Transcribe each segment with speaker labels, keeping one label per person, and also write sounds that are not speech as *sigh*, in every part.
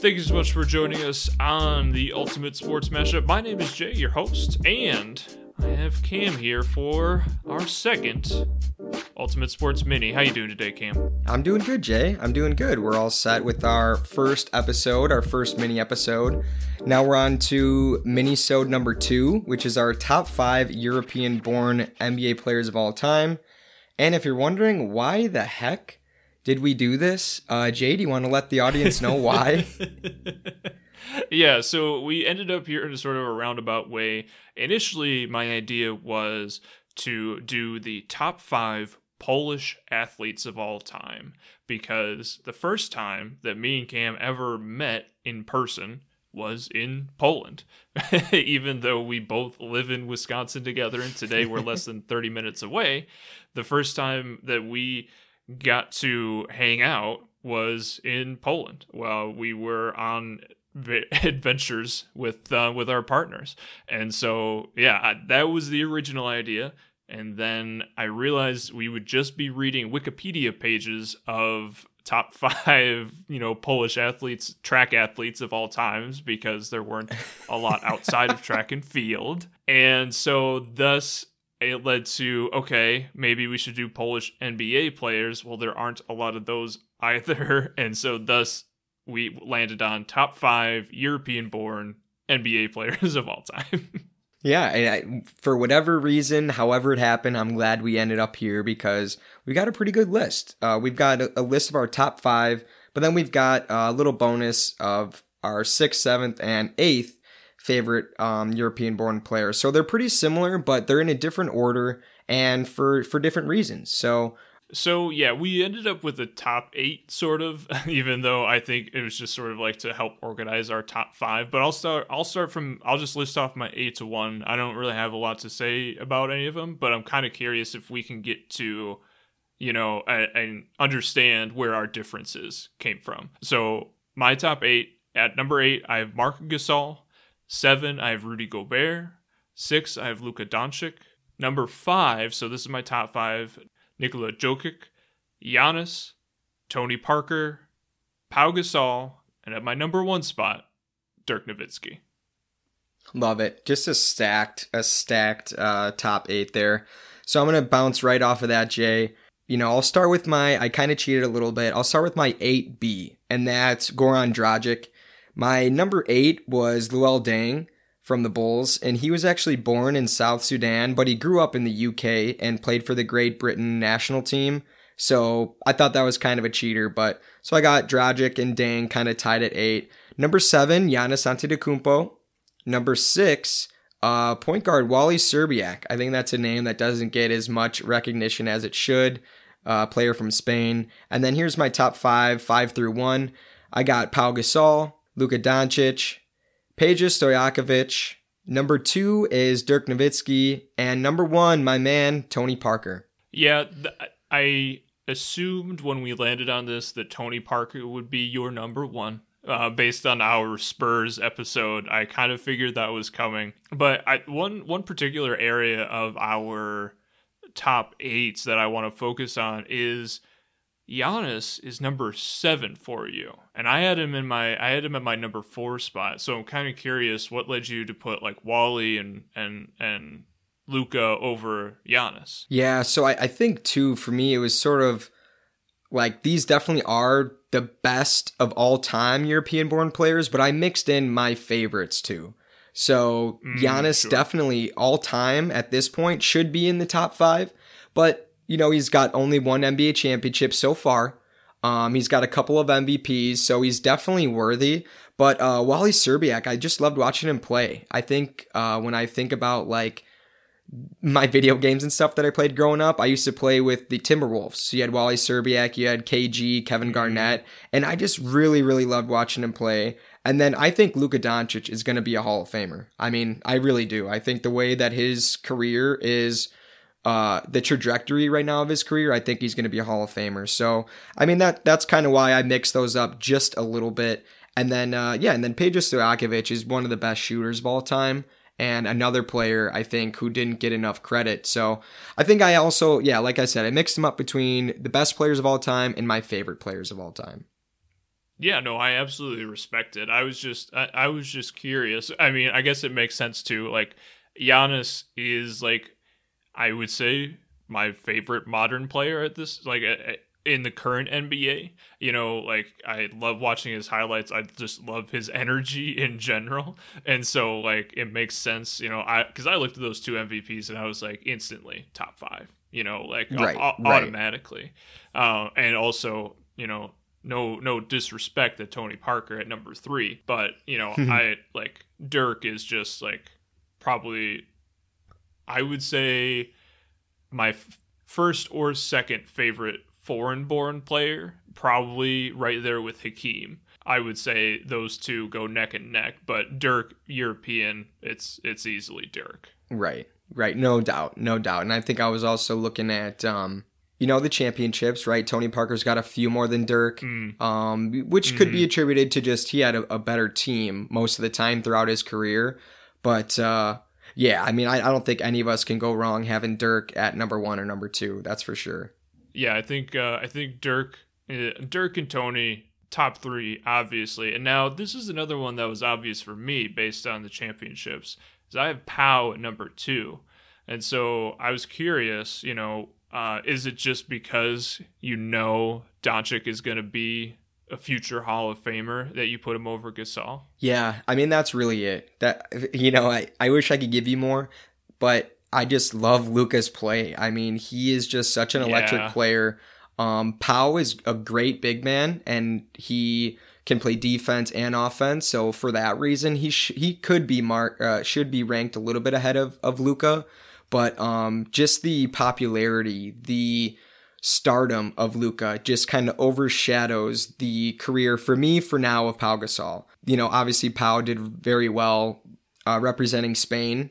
Speaker 1: Thank you so much for joining us on the Ultimate Sports Mashup. My name is Jay, your host, and I have Cam here for our second Ultimate Sports Mini. How you doing today, Cam?
Speaker 2: I'm doing good, Jay. I'm doing good. We're all set with our first episode, our first mini episode. Now we're on to mini-sode number two, which is our top five European-born NBA players of all time. And if you're wondering why the heck did we do this, uh, Jay, do you want to let the audience know why? *laughs*
Speaker 1: yeah, so we ended up here in a sort of a roundabout way. Initially, my idea was to do the top five Polish athletes of all time because the first time that me and Cam ever met in person was in Poland. *laughs* Even though we both live in Wisconsin together and today we're less than 30 minutes away, the first time that we got to hang out was in Poland while we were on *laughs* adventures with uh, with our partners. And so, yeah, that was the original idea. And then I realized we would just be reading Wikipedia pages of top *laughs* five, you know, Polish athletes, track athletes of all times, because there weren't a lot outside of track and field. And so, thus, it led to okay, maybe we should do Polish NBA players. Well, there aren't a lot of those *laughs* either. And so, thus, we landed on top five European born NBA *laughs* players of all time. *laughs*
Speaker 2: Yeah, and I, for whatever reason, however it happened, I'm glad we ended up here because we got a pretty good list. Uh, we've got a, a, list of our top five, but then we've got a little bonus of our sixth, seventh, and eighth favorite um, European-born players. So they're pretty similar, but they're in a different order and for for different reasons. So
Speaker 1: so yeah, we ended up with a top eight, sort of. *laughs* Even though I think it was just sort of like to help organize our top five. But I'll start. I'll start from. I'll just list off my eight to one. I don't really have a lot to say about any of them, but I'm kind of curious if we can get to, you know, and understand where our differences came from. So my top eight. At number eight, I have Marc Gasol. Seven, I have Rudy Gobert. Six, I have Luka Doncic. Number five, so this is my top five. Nikola Jokic, Giannis, Tony Parker, Pau Gasol, and at my number one spot, Dirk Nowitzki.
Speaker 2: Love it. Just a stacked, a stacked uh, top eight there. So I'm gonna bounce right off of that, Jay. You know, I'll start with my. I kind of cheated a little bit. I'll start with my eight B, and that's Goran Dragic. My number eight was Luol Deng from the Bulls, and he was actually born in South Sudan, but he grew up in the UK and played for the Great Britain national team. So I thought that was kind of a cheater, but so I got Dragic and Deng kind of tied at eight. Number seven, Giannis Antetokounmpo. Number six, uh, point guard Wally Szczerbiak. I think that's a name that doesn't get as much recognition as it should. Uh, player from Spain. And then here's my top five, five through one. I got Pau Gasol, Luka Doncic, Peja Stojakovic. Number two is Dirk Nowitzki. And number one, my man, Tony Parker.
Speaker 1: Yeah, th- I assumed when we landed on this that Tony Parker would be your number one. Uh, based on our Spurs episode, I kind of figured that was coming. But I, one one particular area of our top eights that I want to focus on is Giannis is number seven for you, and I had him in my I had him at my number four spot. So I'm kind of curious what led you to put like Wally and and and Luka over Giannis.
Speaker 2: Yeah, so I, I think too for me it was sort of like these definitely are the best of all time European born players, but I mixed in my favorites too. So mm, Giannis sure. definitely all time at this point should be in the top five, but you know, he's got only one NBA championship so far. Um, he's got a couple of MVPs, so he's definitely worthy. But uh, Wally Szczerbiak, I just loved watching him play. I think uh, when I think about like my video games and stuff that I played growing up, I used to play with the Timberwolves. So you had Wally Szczerbiak, you had KG, Kevin. Garnett, and I just really, really loved watching him play. And then I think Luka Doncic is going to be a Hall of Famer. I mean, I really do. I think the way that his career is uh, the trajectory right now of his career, I think he's going to be a Hall of Famer. So, I mean that that's kind of why I mix those up just a little bit. And then, uh, yeah, and then Peja Stojakovic is one of the best shooters of all time, and another player I think who didn't get enough credit. So, I think I also, yeah, like I said, I mixed them up between the best players of all time and my favorite players of all time.
Speaker 1: Yeah, no, I absolutely respect it. I was just I, I was just curious. I mean, I guess it makes sense too. Like Giannis is like I would say my favorite modern player at this like in the current NBA. You know, like I love watching his highlights. I just love his energy *laughs* in general. And so like it makes sense, you know, I cuz I looked at those two MVPs and I was like instantly top 5, you know, like right, a- right. automatically. Uh, and also, you know, no no disrespect to Tony Parker at number 3, but you know, *laughs* I like Dirk is just like probably I would say my f- first or second favorite foreign born player, probably right there with Hakeem. I would say those two go neck and neck, but Dirk European, it's it's easily Dirk.
Speaker 2: Right. Right, no doubt, no doubt. And I think I was also looking at um you know the championships, right? Tony Parker's got a few more than Dirk, mm. um, which mm-hmm. could be mm-hmm. attributed to just he had a, a, better team most of the time throughout his career. But uh, yeah, I mean, I, I, don't think any of us can go wrong having Dirk at number one or number two. That's for sure
Speaker 1: yeah, I think uh, I think Dirk, uh, Dirk and Tony top three obviously, and now this is another one that was obvious for me based on the championships. Is I have Pau at number two, and so I was curious, you know, uh, is it just because you know Doncic is going to be a future Hall of Famer that you put him over Gasol?
Speaker 2: Yeah, I mean that's really it. That you know, I I wish I could give you more, but I just love Luka's play. I mean, he is just such an electric yeah. player. Um, Pau is a great big man, and he can play defense and offense. So for that reason, he sh- he could be mark uh, should be ranked a little bit ahead of of Luka, But um, just the popularity, the stardom of Luka just kind of overshadows the career for me for now of Pau Gasol. You know, obviously Pau did very well uh, representing Spain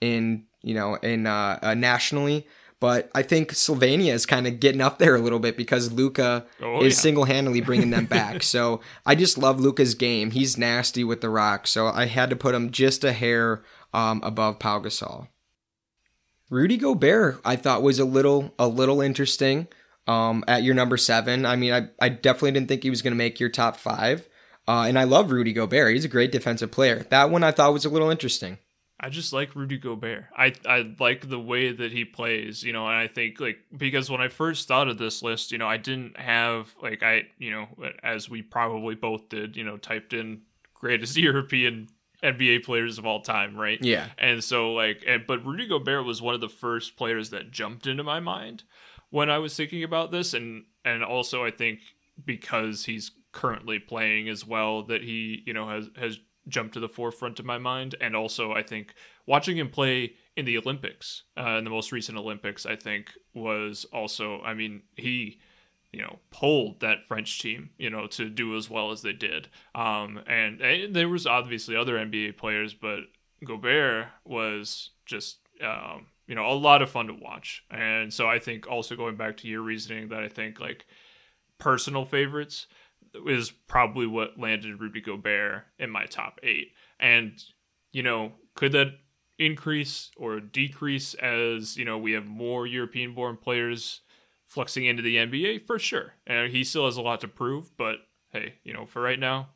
Speaker 2: in you know, in uh, uh, nationally. But I think Slovenia is kind of getting up there a little bit because Luka oh, is yeah. single handedly bringing them *laughs* back. so I just love Luka's game. He's nasty with the rock. So I had to put him just a hair um, above Pau Gasol. Rudy Gobert, I thought was a little a little interesting um, at your number seven. I mean, I, I definitely didn't think he was going to make your top five. Uh, and I love Rudy Gobert. He's a great defensive player. That one I thought was a little interesting.
Speaker 1: I just like Rudy Gobert. I I like the way that he plays, you know, and I think like because when I first thought of this list, you know, I didn't have like I, you know, as we probably both did, you know, typed in greatest *laughs* European NBA players of all time, right?
Speaker 2: Yeah.
Speaker 1: And so like and, but Rudy Gobert was one of the first players that jumped into my mind when I was thinking about this and and also I think because he's currently playing as well that he, you know, has has jumped to the forefront of my mind. And also, I think watching him play in the Olympics, uh, in the most recent Olympics, I think was also, I mean, he, you know, pulled that French team, you know, to do as well as they did. Um, and, and there was obviously other NBA players, but Gobert was just, um, you know, a lot of fun to watch. And so I think also going back to your reasoning that I think like personal favorites, is probably what landed Rudy Gobert in my top eight. And, you know, could that increase or decrease as, you know, we have more European born players fluxing into the NBA? For sure. And he still has a lot to prove, but hey, you know, for right now,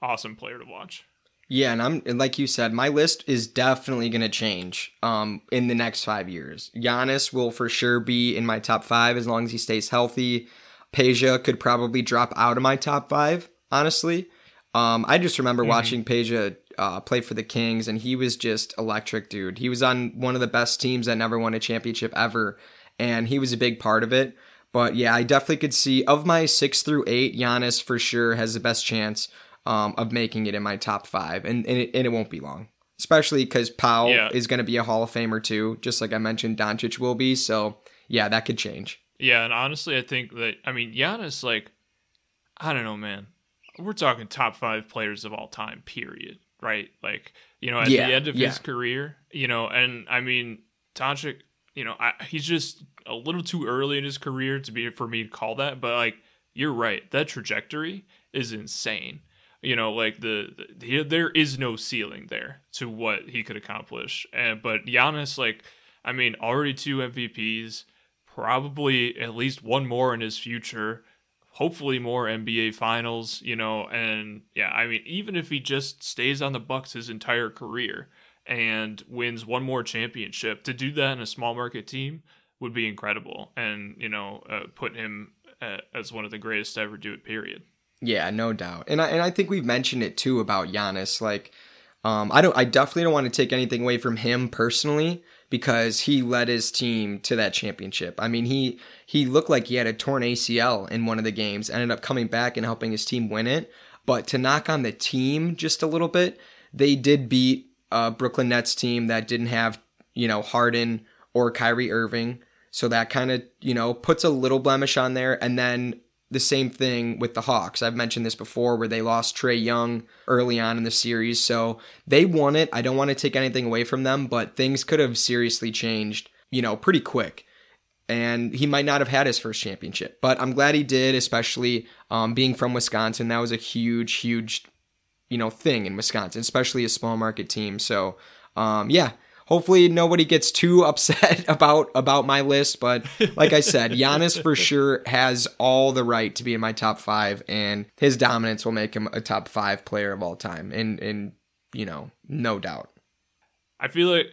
Speaker 1: awesome player to watch.
Speaker 2: Yeah, and I'm and like you said, my list is definitely going to change um in the next 5 years. Giannis will for sure be in my top 5 as long as he stays healthy. Peja could probably drop out of my top five, honestly. Um, I just remember mm-hmm. watching Peja uh, play for the Kings, and he was just electric, dude. He was on one of the best teams that never won a championship ever, and he was a big part of it. But yeah, I definitely could see of my six through eight, Giannis for sure has the best chance um, of making it in my top five, and and it, and it won't be long. Especially because Powell yeah. is going to be a Hall of Famer too, just like I mentioned, Doncic will be. So yeah, that could change.
Speaker 1: Yeah, and honestly, I think that I mean Giannis, like, I don't know, man. We're talking top five players of all time, period. Right? Like, you know, at yeah, the end of yeah. his career, you know, and I mean, Doncic, you know, I, he's just a little too early in his career to be for me to call that, but like, you're right. That trajectory is insane. You know, like the, the there is no ceiling there to what he could accomplish. And but Giannis, like, I mean, already two MVPs probably at least one more in his future. hopefully more NBA finals, you know, and yeah, I mean even if he just stays on the Bucks his entire career and wins one more championship, to do that in a small market team would be incredible and, you know, uh, put him uh, as one of the greatest to ever do it period.
Speaker 2: Yeah, no doubt. And I and I think we've mentioned it too about Giannis like um, I don't. I definitely don't want to take anything away from him personally because he led his team to that championship. I mean, he he looked like he had a torn ACL in one of the games, ended up coming back and helping his team win it. But to knock on the team just a little bit, they did beat a Brooklyn Nets team that didn't have you know Harden or Kyrie Irving. So that kind of, you know, puts a little blemish on there. And then the same thing with the Hawks. I've mentioned this before where they lost Trae Young early on in the series. So they won it. I don't want to take anything away from them, but things could have seriously changed, you know, pretty quick. And he might not have had his first championship, but I'm glad he did, especially um, being from Wisconsin. That was a huge, huge, you know, thing in Wisconsin, especially a small market team. So, um, yeah, hopefully nobody gets too *laughs* upset about about my list. But like I said, *laughs* Giannis for sure has all the right to be in my top five, and his dominance will make him a top five player of all time. And and you know, no doubt.
Speaker 1: I feel like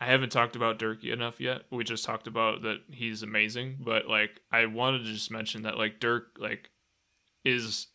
Speaker 1: I haven't talked about Dirk enough yet. We just talked about that he's amazing, but like I wanted to just mention that like Dirk like is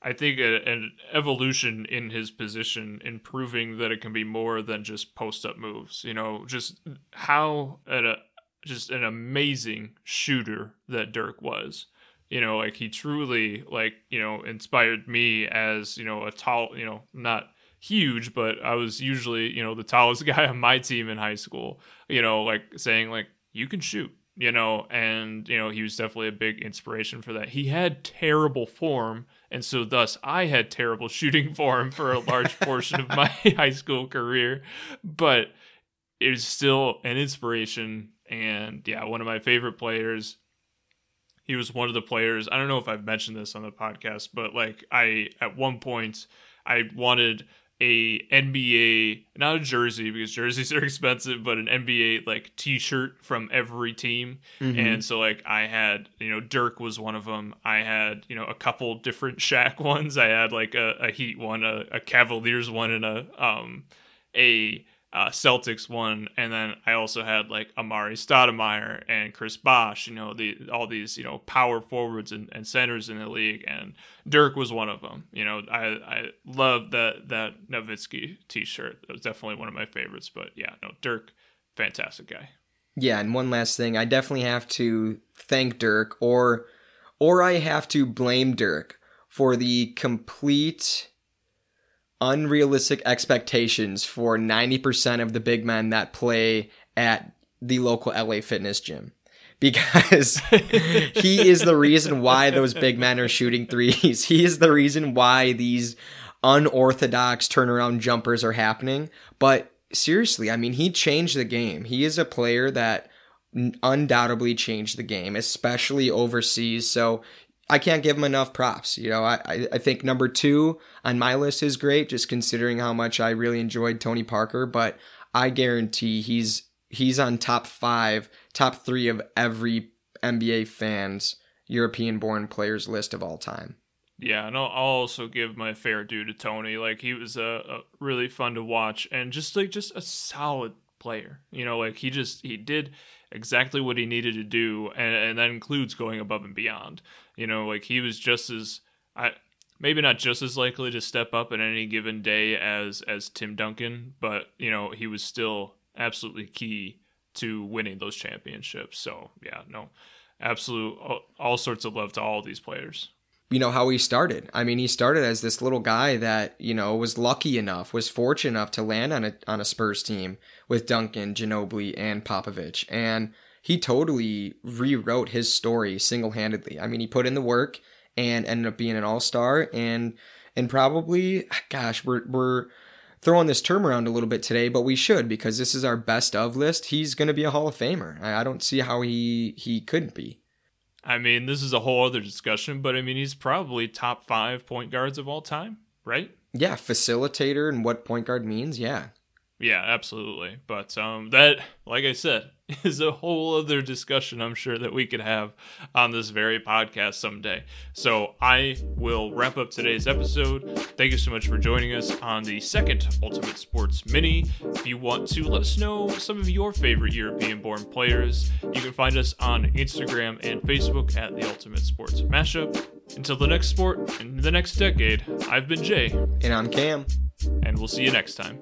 Speaker 1: I think a, an evolution in his position in proving that it can be more than just post up moves. You know, just how a uh, just an amazing shooter that Dirk was. You know, like he truly like, you know, inspired me as, you know, a tall, you know, not huge, but I was usually, you know, the tallest *laughs* guy on my team in high school, you know, like saying like you can shoot, you know, and you know, he was definitely a big inspiration for that. He had terrible form and so thus I had terrible *laughs* shooting form for a large portion of my *laughs* high school career, but it was still an inspiration and yeah, one of my favorite players. He was one of the players. I don't know if I've mentioned this on the podcast, but like I at one point I wanted a NBA, not a jersey because jerseys *laughs* are expensive, but an NBA like T-shirt from every team. Mm-hmm. And so like I had, you know, Dirk was one of them. I had, you know, a couple different Shaq *laughs* ones. I had like a, a Heat one, a, a Cavaliers one, and a um a uh, Celtics one, and then I also had like Amar'e Stoudemire and Chris Bosh, you know, the all these you know power forwards and, and centers in the league, and Dirk was one of them. You know, I I love that that Nowitzki T-shirt. That was definitely one of my favorites. But yeah, no, Dirk, fantastic guy.
Speaker 2: Yeah, and one last thing, I definitely have to thank Dirk, or or I have to blame Dirk for the complete unrealistic expectations for 90% of the big men that play at the local LA fitness gym because *laughs* he is the reason why those big men are shooting threes. *laughs* He is the reason why these unorthodox turnaround jumpers are happening. But seriously, I mean, he changed the game. He is a player that undoubtedly changed the game, especially overseas. So I can't give him enough props. You know, I, I think number two on my list is great, just considering how much I really enjoyed Tony Parker. But I guarantee he's he's on top five, top three of every NBA fans European born players list of all time.
Speaker 1: Yeah, and I'll also give my fair due to Tony. Like he was a, a really fun to watch and just like just a solid player. You know, like he just he did exactly what he needed to do, and, and that includes going above and beyond. You know, like he was just as I maybe not just as likely to step up at any given day as as Tim Duncan, but you know he was still absolutely key to winning those championships. So yeah, no, absolute all, all sorts of love to all these players
Speaker 2: you know how he started. I mean, he started as this little guy that you know was lucky enough, was fortunate enough to land on a on a Spurs team with Duncan, Ginobili, and Popovich, and he totally rewrote his story single handedly. I mean, he put in the work and ended up being an all star, and and probably, gosh, we're we're throwing this term around a little bit today, but we should because this is our best of list. He's going to be a Hall of Famer. I, I don't see how he he couldn't be.
Speaker 1: I mean, this is a whole other discussion, but I mean, he's probably top five point guards of all time, right?
Speaker 2: Yeah, facilitator and what point guard means. Yeah.
Speaker 1: Yeah, absolutely. But um, that, like I said, *laughs* is a whole other discussion I'm sure that we could have on this very podcast someday. So I will wrap up today's episode. Thank you so much for joining us on the second Ultimate Sports Mini. If you want to let us know some of your favorite European born players, you can find us on Instagram and Facebook at the Ultimate Sports Mashup. Until the next sport in the next decade, I've been Jay.
Speaker 2: And I'm Cam.
Speaker 1: And we'll see you next time.